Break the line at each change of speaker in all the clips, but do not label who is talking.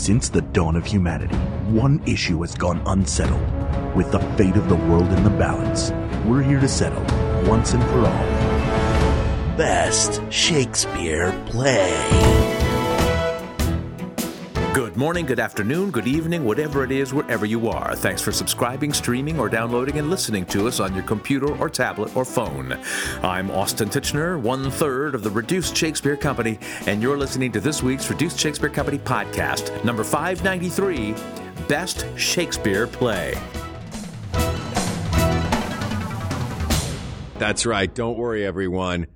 Since the dawn of humanity, one issue has gone unsettled. With the fate of the world in the balance, we're here to settle once and for all. Best Shakespeare play.
Good morning, good afternoon, good evening, whatever it is, wherever you are. Thanks for subscribing, streaming, or downloading and listening to us on your computer or tablet or phone. I'm Austin Tichenor, one third of the Reduced Shakespeare Company, and you're listening to this week's Reduced Shakespeare Company podcast, number 593 Best Shakespeare Play.
That's right. Don't worry, everyone.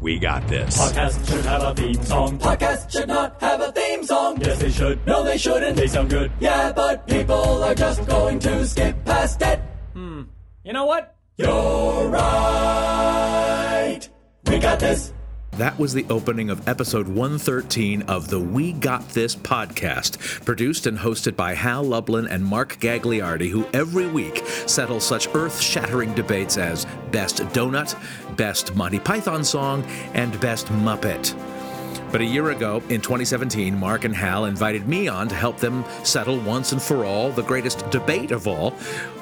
We got this.
Podcast should have a theme song. Podcast should not have a theme song. Yes, they should. No, they shouldn't. They sound good. Yeah, but people are just going to skip past it. Hmm. You know what? You're right. We got this.
That was the opening of episode 113 of the We Got This podcast, produced and hosted by Hal Lublin and Mark Gagliardi, who every week settle such earth shattering debates as Best Donut, Best Monty Python Song, and Best Muppet. But a year ago, in 2017, Mark and Hal invited me on to help them settle once and for all the greatest debate of all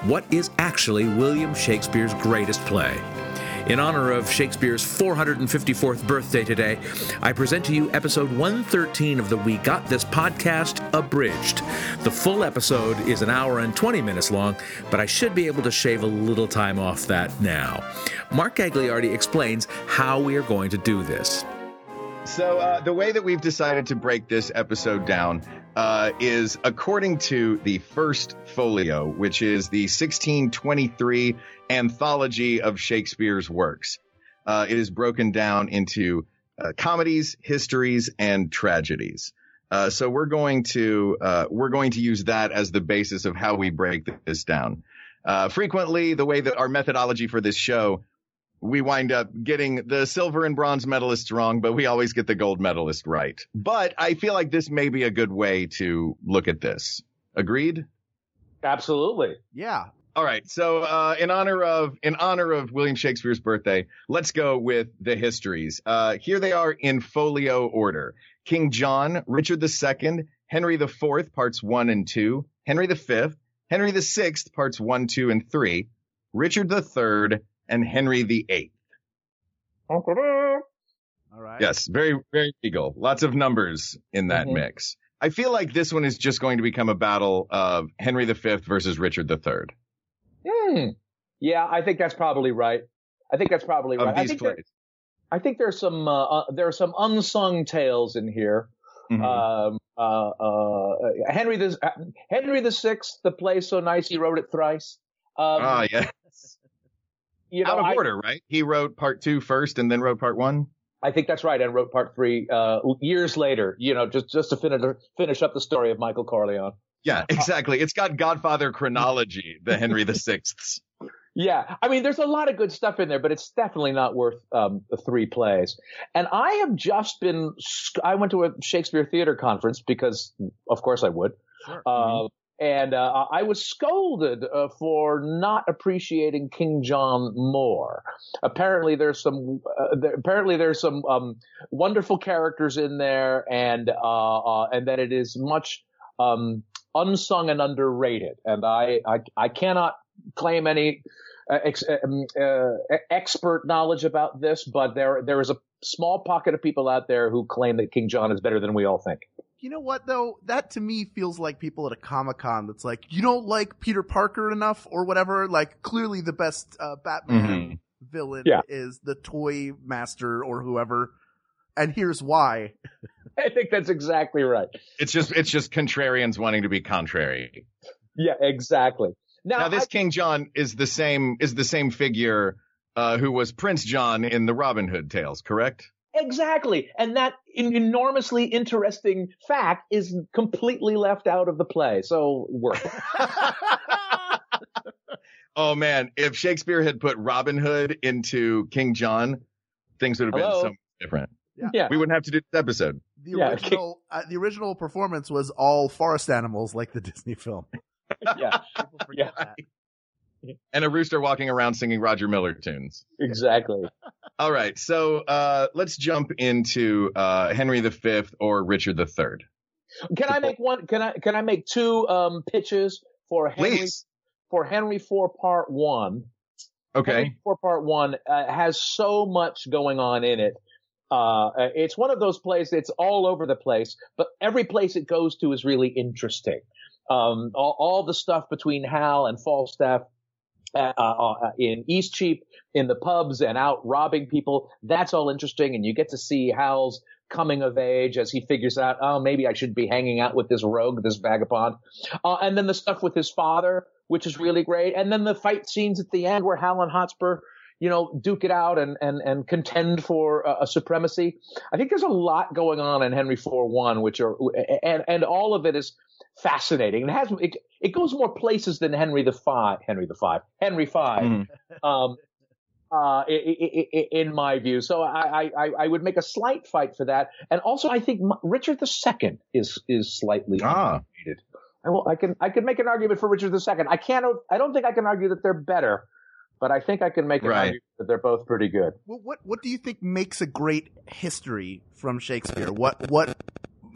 what is actually William Shakespeare's greatest play? In honor of Shakespeare's 454th birthday today, I present to you episode 113 of the We Got This podcast, Abridged. The full episode is an hour and 20 minutes long, but I should be able to shave a little time off that now. Mark Gagliardi explains how we are going to do this.
So, uh, the way that we've decided to break this episode down uh, is according to the first folio, which is the 1623 anthology of Shakespeare's works. Uh, it is broken down into uh, comedies, histories, and tragedies. Uh, so we're going to uh, we're going to use that as the basis of how we break this down. Frequently, the way that our methodology for this show, we wind up getting the silver and bronze medalists wrong, but we always get the gold medalist right. But I feel like this may be a good way to look at this. Agreed?
Absolutely.
Yeah.
All right. So, uh, in honor of in honor of William Shakespeare's birthday, let's go with the histories. Uh, here they are in folio order: King John, Richard II, Henry IV, parts one and two, Henry V, Henry VI, parts one, two, and three, Richard III, and Henry VIII.
All right.
Yes, very very legal. Lots of numbers in that
Mhm.
mix. I feel like this one is just going to become a battle of Henry V versus Richard III
Hmm. Yeah, I think that's probably right. I think that's probably
of
right. I
these
think, there,
plays.
I think there's some uh, uh, there are some unsung tales in here.
Mhm.
Um, uh, uh, Henry the Henry the Sixth, the play so nice he wrote it thrice. Um,
Ah, yeah.
You know,
Out of
I,
order, right? He wrote part two first and then wrote part one.
I think that's right, and wrote part three uh, years later. You know, just just to finish finish up the story of Michael Corleone.
Yeah, exactly. It's got Godfather chronology, the Henry the Sixths.
Yeah, I mean, there's a lot of good stuff in there, but it's definitely not worth um, the three plays. And I have just been, I went to a Shakespeare theater conference because, of course, I would.
Sure.
Uh, and uh, I was scolded uh, for not appreciating King John more. Apparently, there's some. Uh, there, apparently, there's some um, wonderful characters in there, and uh, uh, and that it is much um, unsung and underrated. And I, I, I cannot claim any uh, ex, um, expert knowledge about this, but there there is a small pocket of people out there who claim that King John is better than we all think.
You know what though? That to me feels like people at a Comic Con that's like, you don't like Peter Parker enough or whatever. Like clearly the best uh, Batman villain
Yeah.
is the toy master or whoever. And here's why.
I think that's exactly right.
It's just it's just contrarians wanting to be contrary.
Yeah, exactly. Now,
Now this
I-
King John is the same is the same figure uh, who was Prince John in the Robin Hood tales, correct?
Exactly, and that en- enormously interesting fact is completely left out of the play. So work.
Oh man, if Shakespeare had put Robin Hood into King John, things would have been so different.
yeah.
We wouldn't have to do this episode.
The
Yeah,
original, uh, the original performance was all forest animals like the Disney film.
yeah,
People forget
Yeah.
that.
And a rooster walking around singing Roger Miller tunes.
exactly.
All right, so uh, let's jump into uh, Henry V or Richard III.
Can I make one? Can I can I make two um, pitches for Henry
Please.
for Henry Four Part One?
Okay.
Henry Four Part One uh, has so much going on in it. Uh, it's one of those plays. It's all over the place, but every place it goes to is really interesting. Um, all, all the stuff between Hal and Falstaff uh, uh, in Eastcheap, in the pubs, and out robbing people. That's all interesting, and you get to see Hal's coming of age as he figures out, oh, maybe I should be hanging out with this rogue, this vagabond. Uh, and then the stuff with his father, which is really great. And then the fight scenes at the end where Hal and Hotspur, you know, duke it out and, and, and contend for a, a supremacy. I think there's a lot going on in Henry IV one, which are, and, and all of it is fascinating. It has, it, it goes more places than Henry the Five, Henry the Five, Henry 5
Mhm.
um, uh, in my view. So I, I, I would make a slight fight for that. And also, I think Richard II is is slightly
Ah.
underrated. I, will, I can I can make an argument for Richard II. I can't. I don't think I can argue that they're better, but I think I can make an
Right.
argument that they're both pretty good.
Well, what what do you think makes a great history from Shakespeare? What what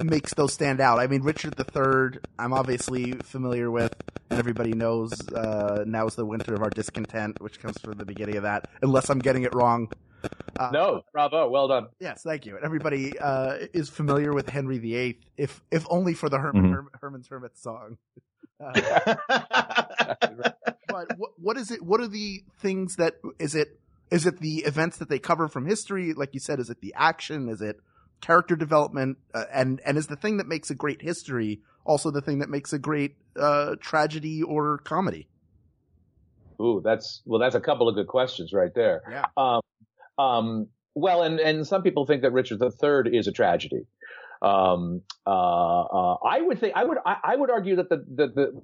makes those stand out? I mean, Richard III, I'm obviously familiar with, and everybody knows. Uh, now is the winter of our discontent, which comes from the beginning of that. Unless I'm getting it wrong. Uh,
No, bravo, well done.
Yes, thank you. And everybody uh, is familiar with Henry VIII, if if only for the Herman,
Mhm.
Herman's Hermit song. Uh, but what what is it? What are the things that is it? Is it the events that they cover from history? Like you said, is it the action? Is it character development? Uh, and and is the thing that makes a great history also the thing that makes a great uh, tragedy or comedy?
Ooh, that's well, that's a couple of good questions right there.
Yeah.
Um, um, well, and and some people think that Richard III is a tragedy. Um, uh, uh, I would think I would I, I would argue that the the the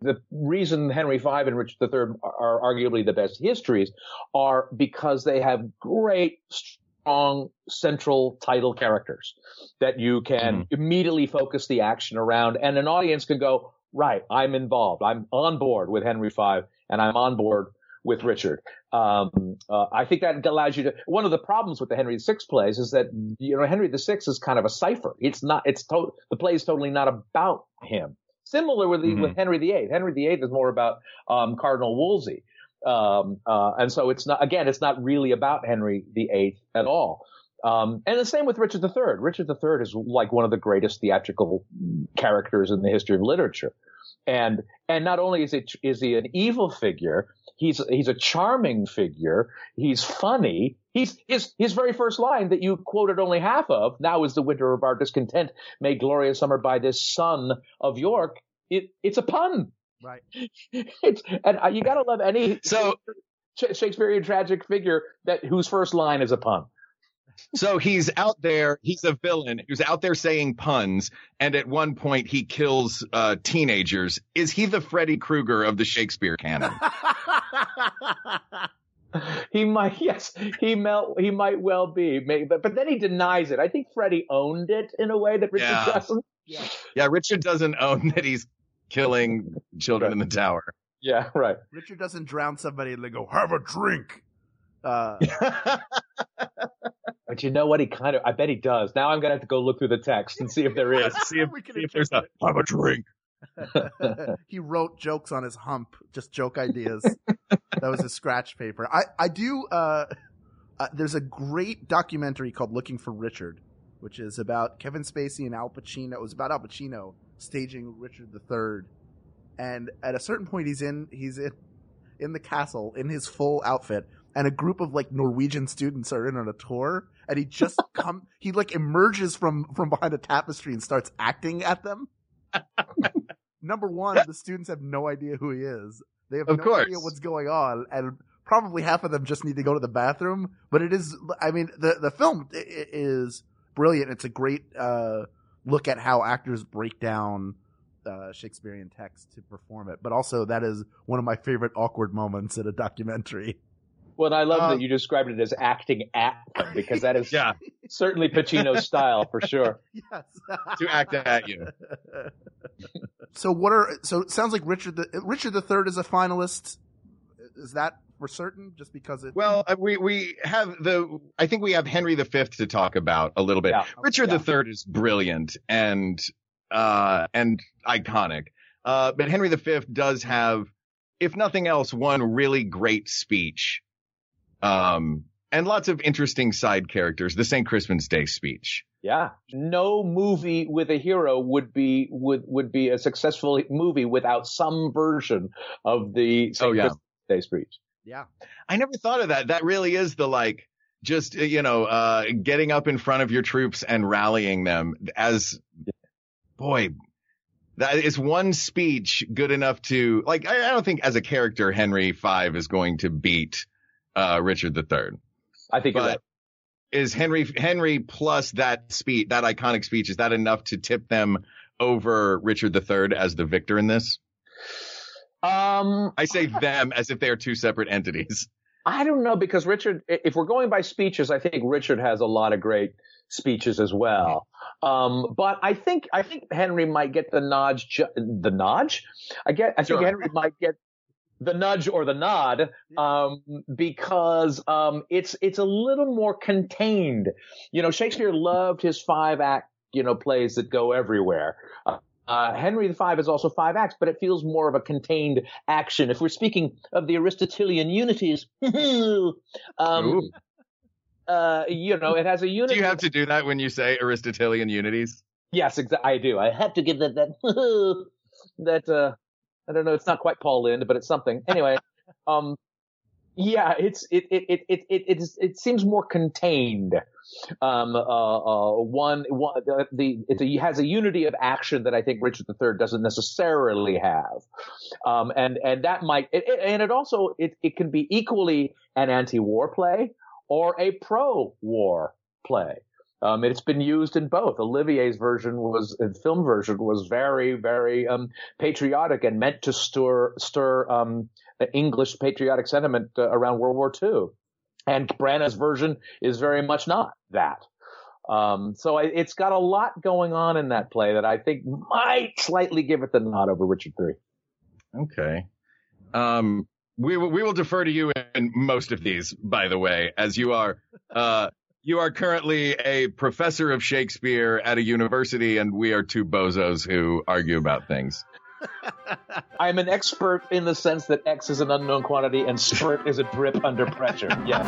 the reason Henry V and Richard III are arguably the best histories are because they have great, strong central title characters that you can immediately focus the action around, and an audience can go, right, I'm involved, I'm on board with Henry V, and I'm on board with Richard. Um, uh, I think that allows you to. One of the problems with the Henry VI plays is that you know Henry VI is kind of a cipher. It's not. It's to, the play is totally not about him. Similar with the,
Mhm.
with Henry VIII. Henry VIII is more about um, Cardinal Wolsey, um, uh, and so it's not. Again, it's not really about Henry VIII at all. Um, and the same with Richard III. Richard III is like one of the greatest theatrical characters in the history of literature. And, and not only is it, is he an evil figure, he's, he's a charming figure. He's funny. He's, his, his very first line that you quoted only half of, now is the winter of our discontent, made glorious summer by this son of York. It, it's a pun.
Right.
It's, and uh, you gotta love any
So-
Shakespearean tragic figure that, whose first line is a pun.
So he's out there. He's a villain who's out there saying puns, and at one point he kills uh, teenagers. Is he the Freddy Krueger of the Shakespeare canon?
He might, yes, he mel- he might well be, maybe, but but then he denies it. I think Freddy owned it in a way that Richard
Yeah.
doesn't.
yeah, yeah, Richard doesn't own that he's killing children in the tower.
Yeah, right.
Richard doesn't drown somebody and they go have a drink. Uh,
But you know what? He kind of, I bet he does. Now I'm gonna have to go look through the text and see if there is.
see if,
We can
see if there's a have a drink.
he wrote jokes on his hump, just joke ideas. that was his scratch paper. I, I do, uh, uh, there's a great documentary called Looking for Richard, which is about Kevin Spacey and Al Pacino. It was about Al Pacino staging Richard III. And at a certain point, he's in, he's in, in the castle in his full outfit. And a group of like Norwegian students are in on a tour, and he just come, he like emerges from from behind a tapestry and starts acting at them number one, the students have no idea who he is. They have
Of
no
course.
idea what's going on, and probably half of them just need to go to the bathroom. But it is, I mean, the the film is brilliant. It's a great uh, look at how actors break down uh, Shakespearean text to perform it. But also, that is one of my favorite awkward moments in a documentary.
Well, I love
Um,
that you described it as acting at them because that is
Yeah,
certainly Pacino's style for sure.
Yes.
to act at you.
so what are so it sounds like Richard the Richard the Third is a finalist. Is that for certain? Just because it
Well, uh, we we have the. I think we have Henry V to talk about a little bit.
Yeah.
Richard
Yeah.
Third is brilliant, and uh, and iconic. Uh, but Henry V does have, if nothing else, one really great speech. Um, and lots of interesting side characters. The St. Crispin's Day speech.
Yeah. No movie with a hero would be would would be a successful movie without some version of the St.
Oh, yeah.
Crispin's Day speech.
Yeah.
I never thought of that. That really is the like, just, uh, you know, uh, getting up in front of your troops and rallying them as, boy, that is one speech good enough to, like, I, I don't think as a character, Henry V is going to beat, uh, Richard III.
I think you're right.
Is Henry, Henry plus that speech, that iconic speech, is that enough to tip them over Richard III as the victor in this?
Um,
I say them as if they are two separate entities.
I don't know because Richard, if we're going by speeches, I think Richard has a lot of great speeches as well. Um, but I think I think Henry might get the nod. Ju- the nod? I get. I think
Sure.
Henry might get the nudge or the nod um, because um, it's it's a little more contained. You know, Shakespeare loved his five act you know plays that go everywhere. Uh, uh, Henry V is also five acts, but it feels more of a contained action. If we're speaking of the Aristotelian unities, um, uh, you know, it has a unity.
Do you have to do that when you say Aristotelian unities?
Yes, exa- I do. I have to give that that that uh I don't know, it's not quite Paul Lynde, but it's something. Anyway, um yeah, it's it it it it it it's, it seems more contained. Um uh uh one one uh, the it's a, it has a unity of action that I think Richard III doesn't necessarily have. Um and and that might it, it- and it also it it can be equally an anti-war play or a pro-war play. Um, it's been used in both. Olivier's version was, film version was very, very um, patriotic and meant to stir stir um, English patriotic sentiment uh, around World War II. And Branagh's version is very much not that. Um, so I, it's got a lot going on in that play that I think might slightly give it the nod over Richard III.
Okay. Um, we will, we will defer to you in most of these, by the way, as you are, uh, you are currently a professor of Shakespeare at a university and we are two bozos who argue about things.
I'm an expert in the sense that X is an unknown quantity and spurt is a drip under pressure. Yes.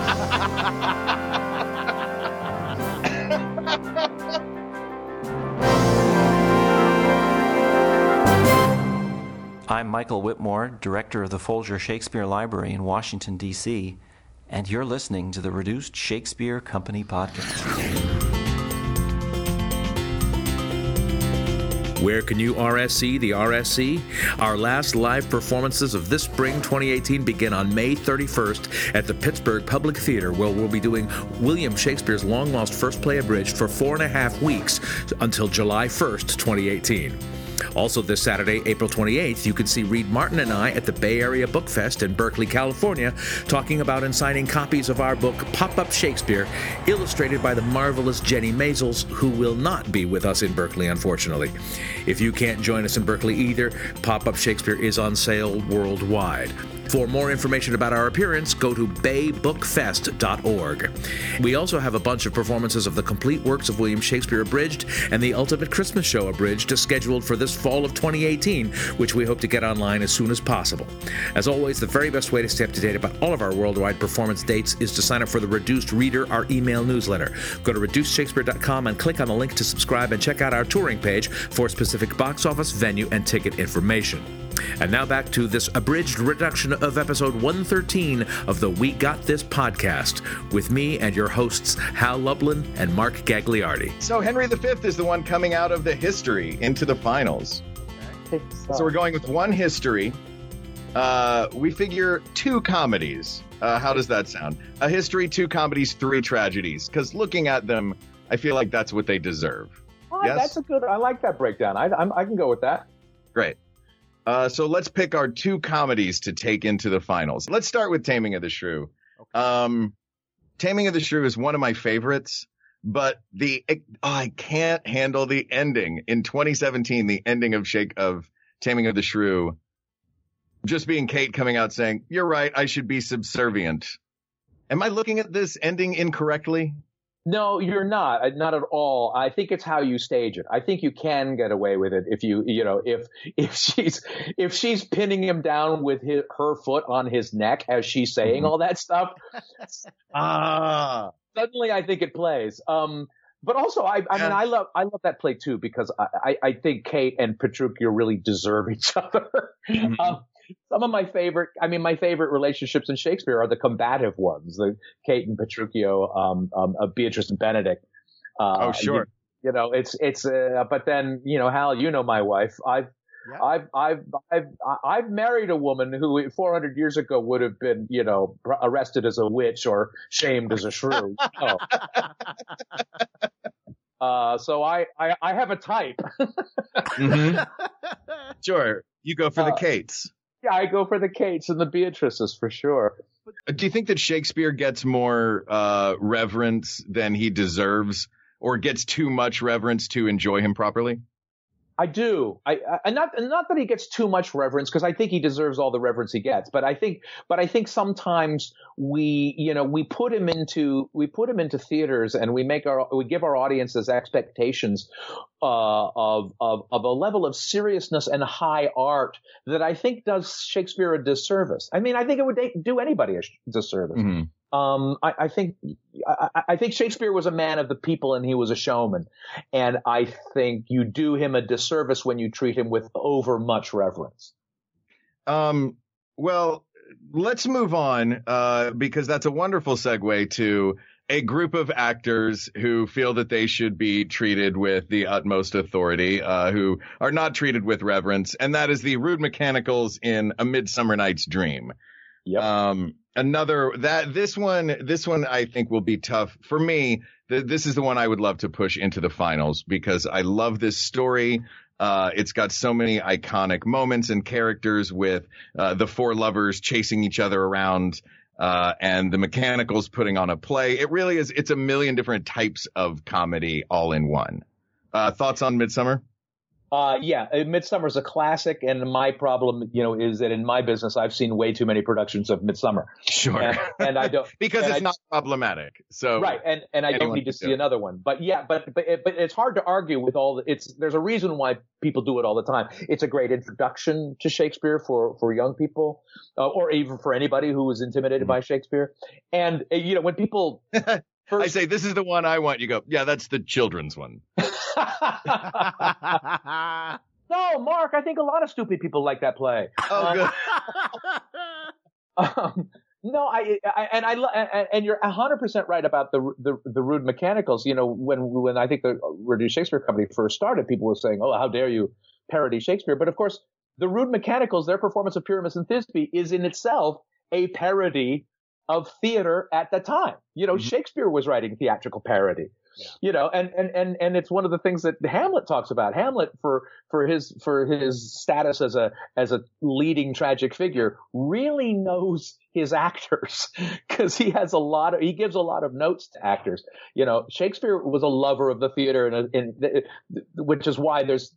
I'm Michael Witmore, director of the Folger Shakespeare Library in Washington, D.C., and you're listening to the Reduced Shakespeare Company podcast.
Where can you RSC the RSC? Our last live performances of this spring 2018 begin on May 31st at the Pittsburgh Public Theater, where we'll be doing William Shakespeare's long lost first play abridged for four and a half weeks until July 1st, 2018. Also, this Saturday, April 28th, you can see Reed Martin and I at the Bay Area Book Fest in Berkeley, California, talking about and signing copies of our book Pop Up Shakespeare, illustrated by the marvelous Jennie Maizels, who will not be with us in Berkeley, unfortunately. If you can't join us in Berkeley either, Pop Up Shakespeare is on sale worldwide. For more information about our appearance, go to baybookfest.org. We also have a bunch of performances of the complete works of William Shakespeare Abridged and the Ultimate Christmas Show Abridged scheduled for this fall of 2018, which we hope to get online as soon as possible. As always, the very best way to stay up to date about all of our worldwide performance dates is to sign up for the Reduced Reader, our email newsletter. Go to reducedshakespeare.com and click on the link to subscribe and check out our touring page for specific box office, venue, and ticket information. And now back to this abridged reduction of episode 113 of the We Got This podcast with me and your hosts, Hal Lublin and Mark Gagliardi.
So Henry V is the one coming out of the history into the finals. So we're going with one history. Uh, we figure two comedies. Uh, how does that sound? A history, two comedies, three tragedies. Because looking at them, I feel like that's what they deserve.
Oh,
Yes?
That's a good. I like that breakdown. I, I'm, I can go with that.
Great. Uh, so let's pick our two comedies to take into the finals. Let's start with Taming of the Shrew. Um, Taming of the Shrew is one of my favorites, but the oh, I can't handle the ending in 2017. The ending of Shake of Taming of the Shrew, just being Kate coming out saying, "You're right, I should be subservient." Am I looking at this ending incorrectly?
No, you're not. Not at all. I think it's how you stage it. I think you can get away with it if you, you know, if if she's if she's pinning him down with his, her foot on his neck as she's saying all that stuff.
Ah,
suddenly, I think it plays. Um, but also, I, I mean, I love I love that play too because I, I, I think Kate and Petruchio really deserve each other.
Mhm.
um, some of my favorite, I mean, my favorite relationships in Shakespeare are the combative ones, the Kate and Petruchio, um, um, uh, Beatrice and Benedick. Uh,
oh, sure.
You, you know, it's it's. Uh, but then, you know, Hal, you know my wife. I've
Yeah.
I've I've I've I've married a woman who 400 years ago would have been, you know, pr- arrested as a witch or shamed as a shrew. Oh. Uh, so I, I I have a type.
Mhm. Sure. You go for the
Uh,
Kates.
Yeah, I go for the Kates and the Beatrices for sure.
Do you think that Shakespeare gets more uh, reverence than he deserves, or gets too much reverence to enjoy him properly?
I do. I, I not not that he gets too much reverence because I think he deserves all the reverence he gets. But I think but I think sometimes we you know we put him into we put him into theaters and we make our we give our audiences expectations uh, of of of a level of seriousness and high art that I think does Shakespeare a disservice. I mean, I think it would do anybody a disservice.
Mm-hmm.
Um, I, I think I, I think Shakespeare was a man of the people and he was a showman, and I think you do him a disservice when you treat him with over much reverence.
Um, well, let's move on uh, because that's a wonderful segue to a group of actors who feel that they should be treated with the utmost authority, uh, who are not treated with reverence, and that is the rude mechanicals in A Midsummer Night's Dream.
Yep.
Um, another that this one, this one I think will be tough for me. Th- this is the one I would love to push into the finals because I love this story. Uh, it's got so many iconic moments and characters with uh, the four lovers chasing each other around, uh, and the mechanicals putting on a play. It really is. It's a million different types of comedy all in one. Uh, thoughts on Midsummer?
Uh, yeah, uh, Midsummer's a classic, and my problem, you know, is that in my business, I've seen way too many productions of Midsummer,
Sure.
and, and I don't.
because it's
I-
not problematic. So
Right, and and I don't need to
do
see another one. But yeah, but but it, but it's hard to argue with all. The, it's there's a reason why people do it all the time. It's a great introduction to Shakespeare for for young people, uh, or even for anybody who is intimidated
Mm-hmm.
by Shakespeare. And uh, you know when people
I say this is the one I want. You go, yeah, that's the children's one.
no, Mark, I think a lot of stupid people like that play.
Oh, good.
Um, no, I, I and I and, and you're hundred percent right about the, the the rude mechanicals. You know, when when I think the Reduced Shakespeare Company first started, people were saying, "Oh, how dare you parody Shakespeare?" But of course, the rude mechanicals, their performance of Pyramus and Thisbe, is in itself a parody of theater at the time. You know, mm-hmm. Shakespeare was writing theatrical parody. You know, and, and, and, and it's one of the things that Hamlet talks about. Hamlet for, for his, for his status as a, as a leading tragic figure really knows his actors because he has a lot of, he gives a lot of notes to actors. You know, Shakespeare was a lover of the theater and, and uh, which is why there's,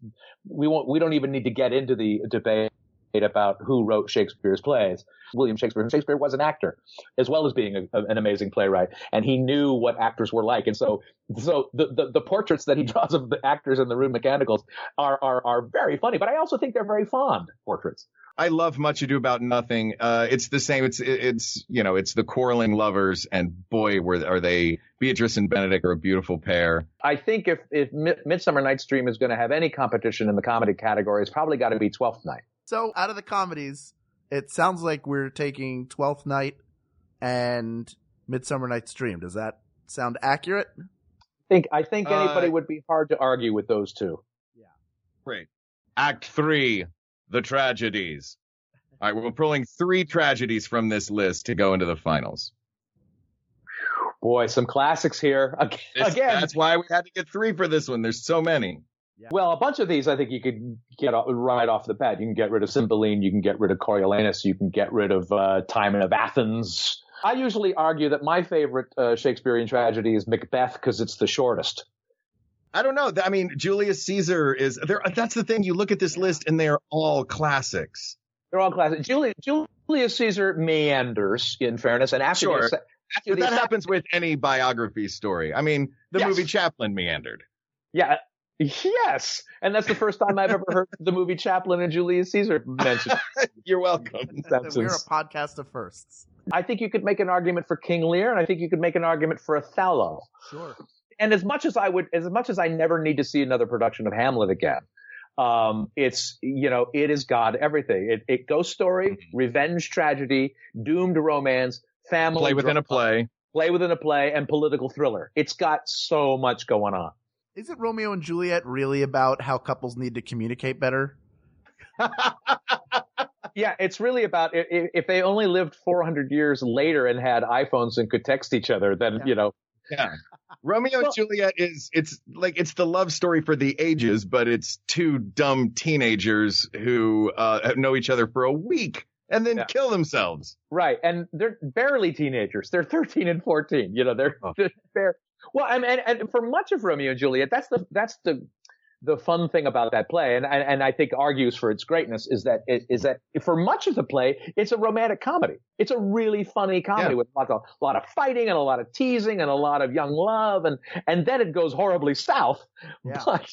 we won't, we don't even need to get into the debate about who wrote Shakespeare's plays. William Shakespeare. Shakespeare was an actor as well as being a, an amazing playwright, and he knew what actors were like. And so, so the, the, the portraits that he draws of the actors in the Rude Mechanicals are, are are very funny. But I also think they're very fond portraits.
I love Much Ado About Nothing. Uh, it's the same. It's it's you know it's the quarreling lovers, and boy, were are they Beatrice and Benedick are a beautiful pair.
I think if if Midsummer Night's Dream is going to have any competition in the comedy category, it's probably got to be Twelfth Night.
So, out of the comedies, it sounds like we're taking Twelfth Night and Midsummer Night's Dream. Does that sound accurate?
I think I think
Uh,
anybody would be hard to argue with those two. Yeah.
Great. Act three, the tragedies. All right, we're pulling three tragedies from this list to go into the finals.
Boy, some classics here Ag-
This-
again.
that's why we had to get three for this one. There's so many.
Well, a bunch of these I think you could get right off the bat. You can get rid of Cymbeline, you can get rid of Coriolanus, you can get rid of uh, Timon of Athens. I usually argue that my favorite uh, Shakespearean tragedy is Macbeth because it's the shortest.
I don't know. I mean, Julius Caesar is there. That's the thing. You look at this list and they're all classics.
They're all classic. Julius, Julius Caesar meanders, in fairness, and after
Sure.
the,
But that happens with any biography story. I mean, the
Yes.
movie Chaplin meandered.
Yeah. Yes, and that's the first time I've ever heard the movie Chaplin and Julius Caesar mentioned.
You're welcome.
We're a podcast of firsts.
I think you could make an argument for King Lear, and I think you could make an argument for Othello.
Sure.
And as much as I would, as much as I never need to see another production of Hamlet again, um, it's you know it is God everything. It, it ghost story, revenge tragedy, doomed romance, family
Play within a play.
play within a play, and political thriller. It's got so much going on.
Isn't Romeo and Juliet really about how couples need to communicate better?
Yeah, it's really about i- i- if they only lived 400 years later and had iPhones and could text each other, then
Yeah.
you know.
Yeah. Romeo and Juliet is it's like it's the love story for the ages, but it's two dumb teenagers who uh, know each other for a week and then
Yeah.
kill themselves.
Right, and they're barely teenagers. They're 13 and 14. You know, they're,
Oh.
they're bare- well. I mean, and, and for much of Romeo and Juliet, that's the that's the the fun thing about that play, and and, and I think argues for its greatness is that it, is that for much of the play, it's a romantic comedy. It's a really funny comedy
Yeah.
with lots of a lot of fighting and a lot of teasing and a lot of young love, and and then it goes horribly south.
Yeah.
But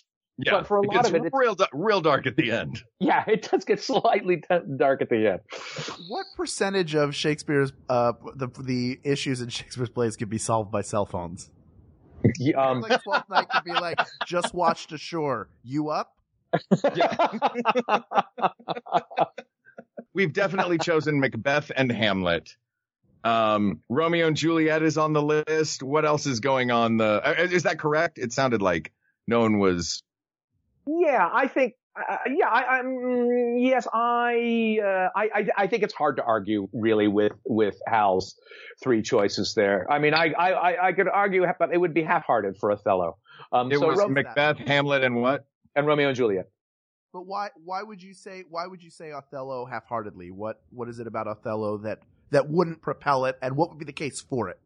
Yeah,
But for a lot
gets
of it, it's-
real da- real dark at the end.
yeah, it does get slightly t- dark at the end.
What percentage of Shakespeare's uh the the issues in Shakespeare's plays could be solved by cell phones?
Um,
like Twelfth Night could be like, just watched ashore. You up? Yeah.
We've definitely chosen Macbeth and Hamlet. Um, Romeo and Juliet is on the list. What else is going on the? uh, Is that correct? It sounded like no one was.
Yeah, I think. Uh, yeah, I, I'm. Yes, I, uh, I. I. I think it's hard to argue really with with Hal's three choices there. I mean, I. I. I- I could argue, but it would be half-hearted for Othello. Um,
It
so
was
Ro-
Macbeth, Hamlet, and what?
and Romeo and Juliet.
But why why would you say why would you say Othello half-heartedly? What what is it about Othello that that wouldn't propel it, and what would be the case for it?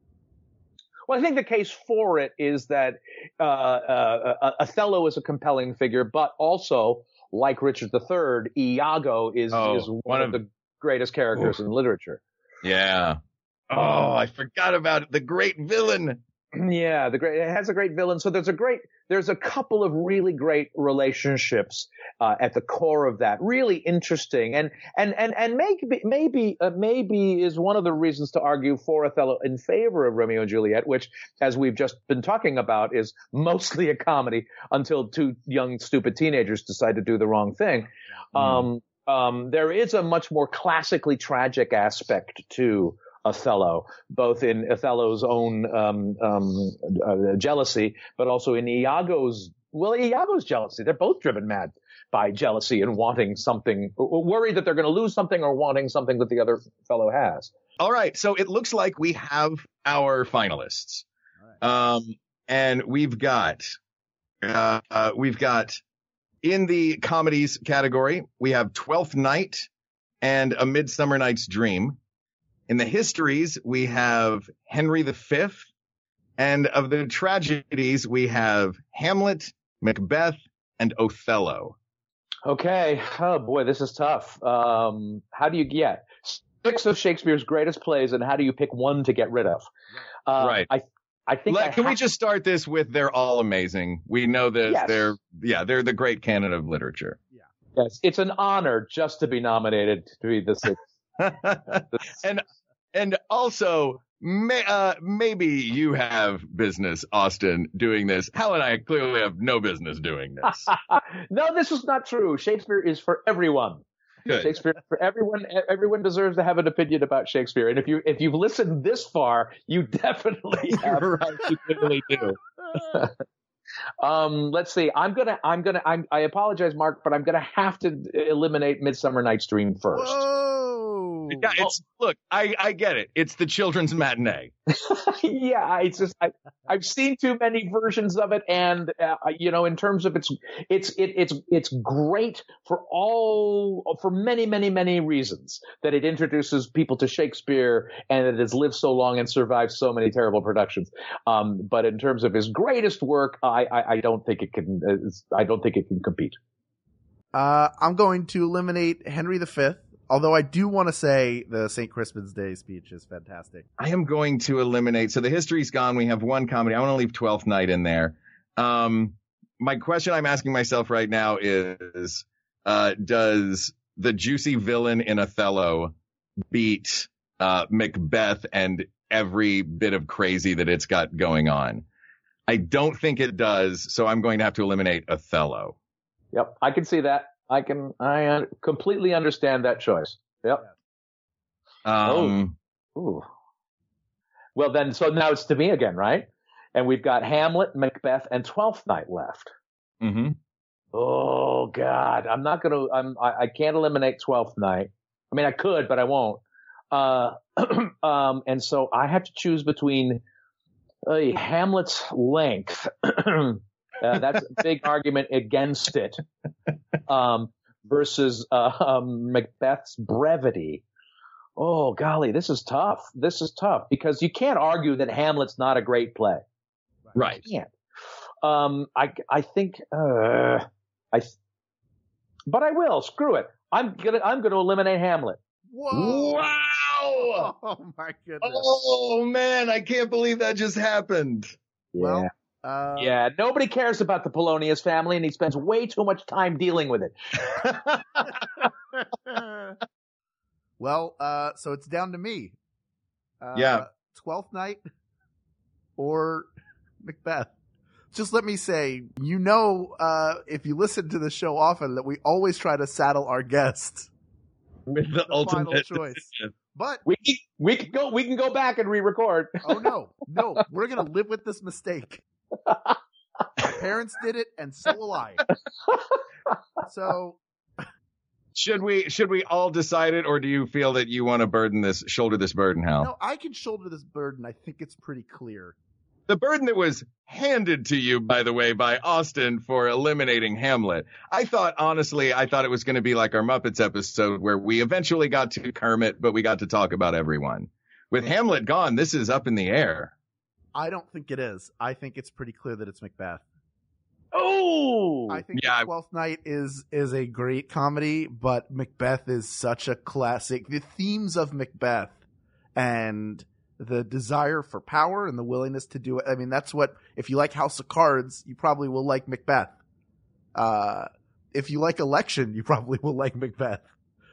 Well, I think the case for it is that uh, uh, uh, Othello is a compelling figure, but also, like Richard III, Iago is
Oh,
is one,
one
of,
of-
the greatest characters in literature.
Yeah. Oh, I forgot about it. The great villain.
Yeah, the great it has a great villain. So there's a great there's a couple of really great relationships uh, at the core of that. Really interesting, and and and and maybe maybe uh, maybe is one of the reasons to argue for Othello in favor of Romeo and Juliet, which, as we've just been talking about, is mostly a comedy until two young stupid teenagers decide to do the wrong thing. Um, um, there is a much more classically tragic aspect to Othello, both in Othello's own um, um, uh, jealousy, but also in Iago's. Well, Iago's jealousy. They're both driven mad by jealousy and wanting something, worried that they're going to lose something or wanting something that the other fellow has.
All right. So it looks like we have our finalists. Um, and we've got, uh, uh, we've got in the comedies category, we have Twelfth Night and A Midsummer Night's Dream. In the histories, we have Henry V. And of the tragedies, we have Hamlet, Macbeth, and Othello.
Okay. Oh boy, this is tough. Um, how do you get six of Shakespeare's greatest plays, and how do you pick one to get rid of? Uh,
Right.
I, I think.
Let-
I
can we just start this with they're all amazing? We know that
Yes.
they're, yeah, they're the great canon of literature. Yeah.
Yes, it's an honor just to be nominated to be the sixth.
and and also may, uh, maybe you have business, Austin, doing this. Hal and I clearly have no business doing this.
no, this is not true. Shakespeare is for everyone.
Good.
Shakespeare for everyone. Everyone deserves to have an opinion about Shakespeare. And if you if you've listened this far, you definitely have.
Right. You clearly do.
Um, let's see. I'm gonna. I'm gonna. I'm, I apologize, Mark, but I'm gonna have to eliminate Midsummer Night's Dream first.
Whoa!
Yeah, it's look. I I get it. It's the children's matinee.
yeah, it's just I, I've seen too many versions of it, and uh, you know, in terms of its, it's it, it's it's great for all for many many many reasons that it introduces people to Shakespeare and it has lived so long and survived so many terrible productions. Um, but in terms of his greatest work, I I, I don't think it can. Uh, I don't think it can compete.
Uh, I'm going to eliminate Henry V. Although I do want to say the St. Crispin's Day speech is fantastic.
I am going to eliminate. So the history's gone. We have one comedy. I want to leave Twelfth Night in there. Um, my question I'm asking myself right now is, uh, does the juicy villain in Othello beat uh, Macbeth and every bit of crazy that it's got going on? I don't think it does. So I'm going to have to eliminate Othello.
Yep, I can see that. I can. I completely understand that choice. Yep.
Um,
Ooh. Well, then, so now it's to me again, right? And we've got Hamlet, Macbeth, and Twelfth Night left.
Mm-hmm.
Oh God, I'm not gonna. I'm. I, I can't eliminate Twelfth Night. I mean, I could, but I won't. Uh, um, and so I have to choose between uh, Hamlet's length. uh, that's a big argument against it. Um, versus uh, um, Macbeth's brevity. Oh golly, this is tough. This is tough because you can't argue that Hamlet's not a great play.
Right.
You can't. Um, I I think uh, I, but I will. Screw it. I'm gonna I'm gonna eliminate Hamlet.
Whoa!
Wow.
Oh my goodness.
Oh man, I can't believe that just happened.
Well, Uh,
yeah. Nobody cares about the Polonius family, and he spends way too much time dealing with it.
well, uh, so it's down to me. Uh,
Yeah.
Twelfth Night or Macbeth. Just let me say, you know, uh, if you listen to the show often, that we always try to saddle our guests
With the,
the final
ultimate
choice. But
We we can go we can go back and re-record.
oh no, no, we're gonna live with this mistake. Our parents did it, and so will I. So
Should we should we all decide it, or do you feel that you want to burden this shoulder this burden, Hal?
no, I can shoulder this burden. I think it's pretty clear.
The burden that was handed to you, by the way, by Austin for eliminating Hamlet. I thought, honestly, I thought it was going to be like our Muppets episode where we eventually got to Kermit, but we got to talk about everyone. With Hamlet gone, this is up in the air.
I don't think it is. I think it's pretty clear that it's Macbeth.
Oh,
I think
Yeah,
Twelfth Night is is a great comedy, but Macbeth is such a classic. The themes of Macbeth and the desire for power and the willingness to do it. I mean, that's what if you like House of Cards, you probably will like Macbeth. Uh, if you like Election, you probably will like Macbeth.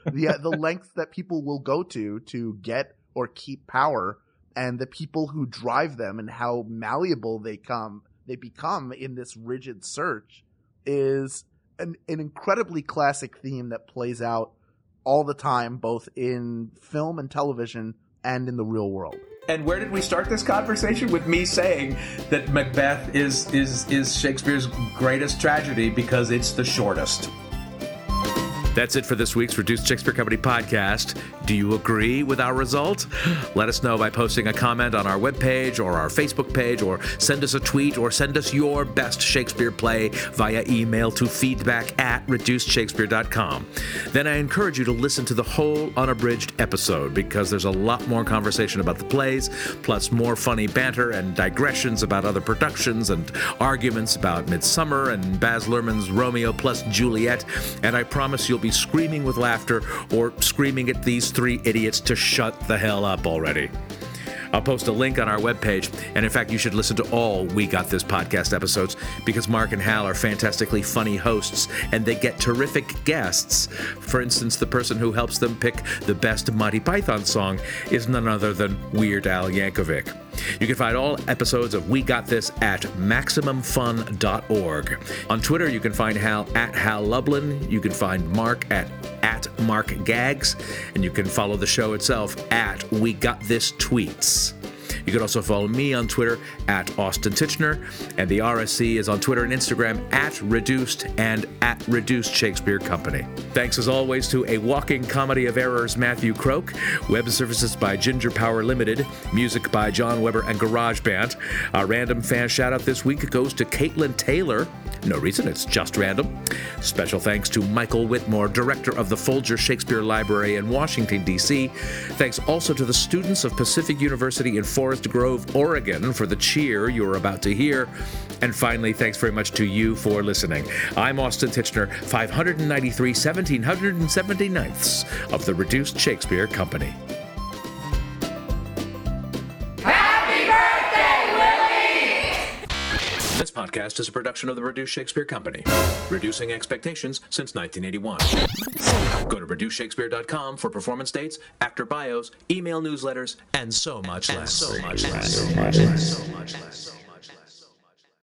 The uh, the lengths that people will go to to get or keep power, and the people who drive them, and how malleable they come they become in this rigid search is an, an incredibly classic theme that plays out all the time, both in film and television and in the real world.
And where did we start this conversation with me saying that Macbeth is is is Shakespeare's greatest tragedy because it's the shortest? That's it for this week's Reduced Shakespeare Company podcast. Do you agree with our result? Let us know by posting a comment on our webpage or our Facebook page, or send us a tweet, or send us your best Shakespeare play via email to feedback at reducedshakespeare.com. Then I encourage you to listen to the whole unabridged episode because there's a lot more conversation about the plays, plus more funny banter and digressions about other productions and arguments about Midsummer and Baz Luhrmann's Romeo plus Juliet. And I promise you'll be screaming with laughter or screaming at these three idiots to shut the hell up already. I'll post a link on our webpage, and in fact, you should listen to all We Got This podcast episodes because Mark and Hal are fantastically funny hosts and they get terrific guests. For instance, the person who helps them pick the best Monty Python song is none other than Weird Al Yankovic. You can find all episodes of We Got This at MaximumFun.org. On Twitter, you can find Hal at Hal Lublin. You can find Mark at at Mark Gags, and you can follow the show itself at We Got This Tweets. You can also follow me on Twitter at Austin Tichenor, and the RSC is on Twitter and Instagram at Reduced and at Reduced Shakespeare Company. Thanks as always to a walking comedy of errors, Matthew Croak, web services by Ginger Power Limited, music by John Weber and GarageBand. Our random fan shout out this week goes to Caitlin Taylor, No reason, it's just random. Special thanks to Michael Witmore, director of the Folger Shakespeare Library in Washington, D.C. Thanks also to the students of Pacific University in Forest Grove, Oregon, for the cheer you are about to hear. And finally, thanks very much to you for listening. I'm Austin Tichenor, 593 1779ths of the Reduced Shakespeare Company. Podcast is a production of the Reduced Shakespeare Company, reducing expectations since 1981. Go to reducedshakespeare.com for performance dates, actor bios, email newsletters, and so much less. So much less.